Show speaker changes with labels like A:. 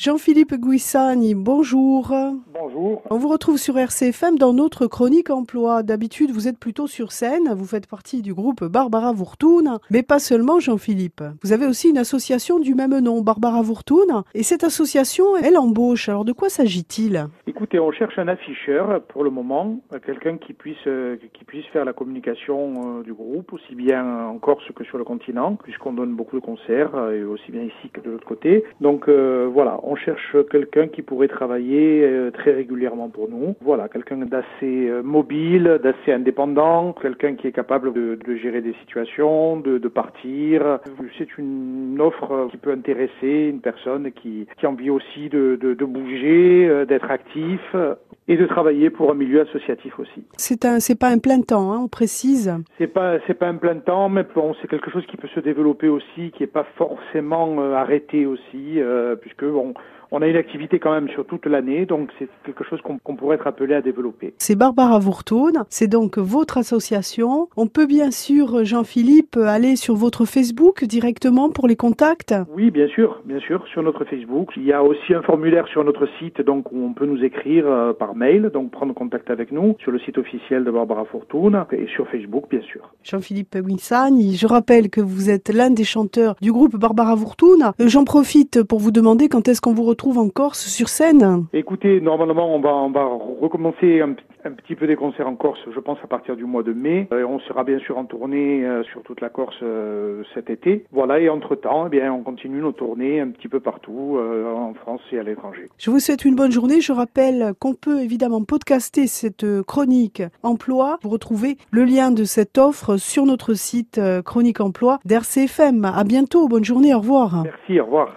A: Jean-Philippe Guissani, bonjour.
B: Bonjour.
A: On vous retrouve sur RCFM dans notre chronique emploi. D'habitude, vous êtes plutôt sur scène, vous faites partie du groupe Barbara Vourtoun, mais pas seulement Jean-Philippe. Vous avez aussi une association du même nom, Barbara Vourtoun, et cette association, elle embauche. Alors de quoi s'agit-il?
B: Écoutez, on cherche un afficheur pour le moment, quelqu'un qui puisse euh, qui puisse faire la communication euh, du groupe, aussi bien en Corse que sur le continent, puisqu'on donne beaucoup de concerts, euh, et aussi bien ici que de l'autre côté. Donc voilà, on cherche quelqu'un qui pourrait travailler euh, très régulièrement pour nous. Voilà, quelqu'un d'assez euh, mobile, d'assez indépendant, quelqu'un qui est capable de, gérer des situations, de, partir. C'est une offre qui peut intéresser une personne qui, qui a envie aussi de, de bouger, euh, d'être actif et de travailler pour un milieu associatif aussi.
A: C'est un, c'est pas un plein temps, hein, on précise.
B: C'est pas, c'est pas un plein temps, mais bon, c'est quelque chose qui peut se développer aussi, qui est pas forcément arrêté aussi, puisque bon, on a une activité quand même sur toute l'année, donc c'est quelque chose qu'on pourrait être appelé à développer.
A: C'est Barbara Vourtoun, c'est donc votre association. On peut bien sûr, Jean-Philippe, aller sur votre Facebook directement pour les contacts?
B: Oui, bien sûr, bien sûr, sur notre Facebook. Il y a aussi un formulaire sur notre site, donc où on peut nous écrire euh, par mail, donc prendre contact avec nous sur le site officiel de Barbara Fortune et sur Facebook, bien sûr.
A: Jean-Philippe Winsani, je rappelle que vous êtes l'un des chanteurs du groupe Barbara Vourtoun. J'en profite pour vous demander quand est-ce qu'on vous retrouve trouve en Corse sur scène?
B: Écoutez, normalement, on va, on va recommencer un, un, petit peu des concerts en Corse, je pense, à partir du mois de mai. Euh, on sera bien sûr en tournée euh, sur toute la Corse euh, cet été. Voilà, et entre-temps, eh bien, on continue nos tournées un petit peu partout, en France et à l'étranger.
A: Je vous souhaite une bonne journée. Je rappelle qu'on peut évidemment podcaster cette chronique emploi. Vous retrouvez le lien de cette offre sur notre site Chronique Emploi d'RCFM. À bientôt. Bonne journée. Au revoir.
B: Merci. Au revoir.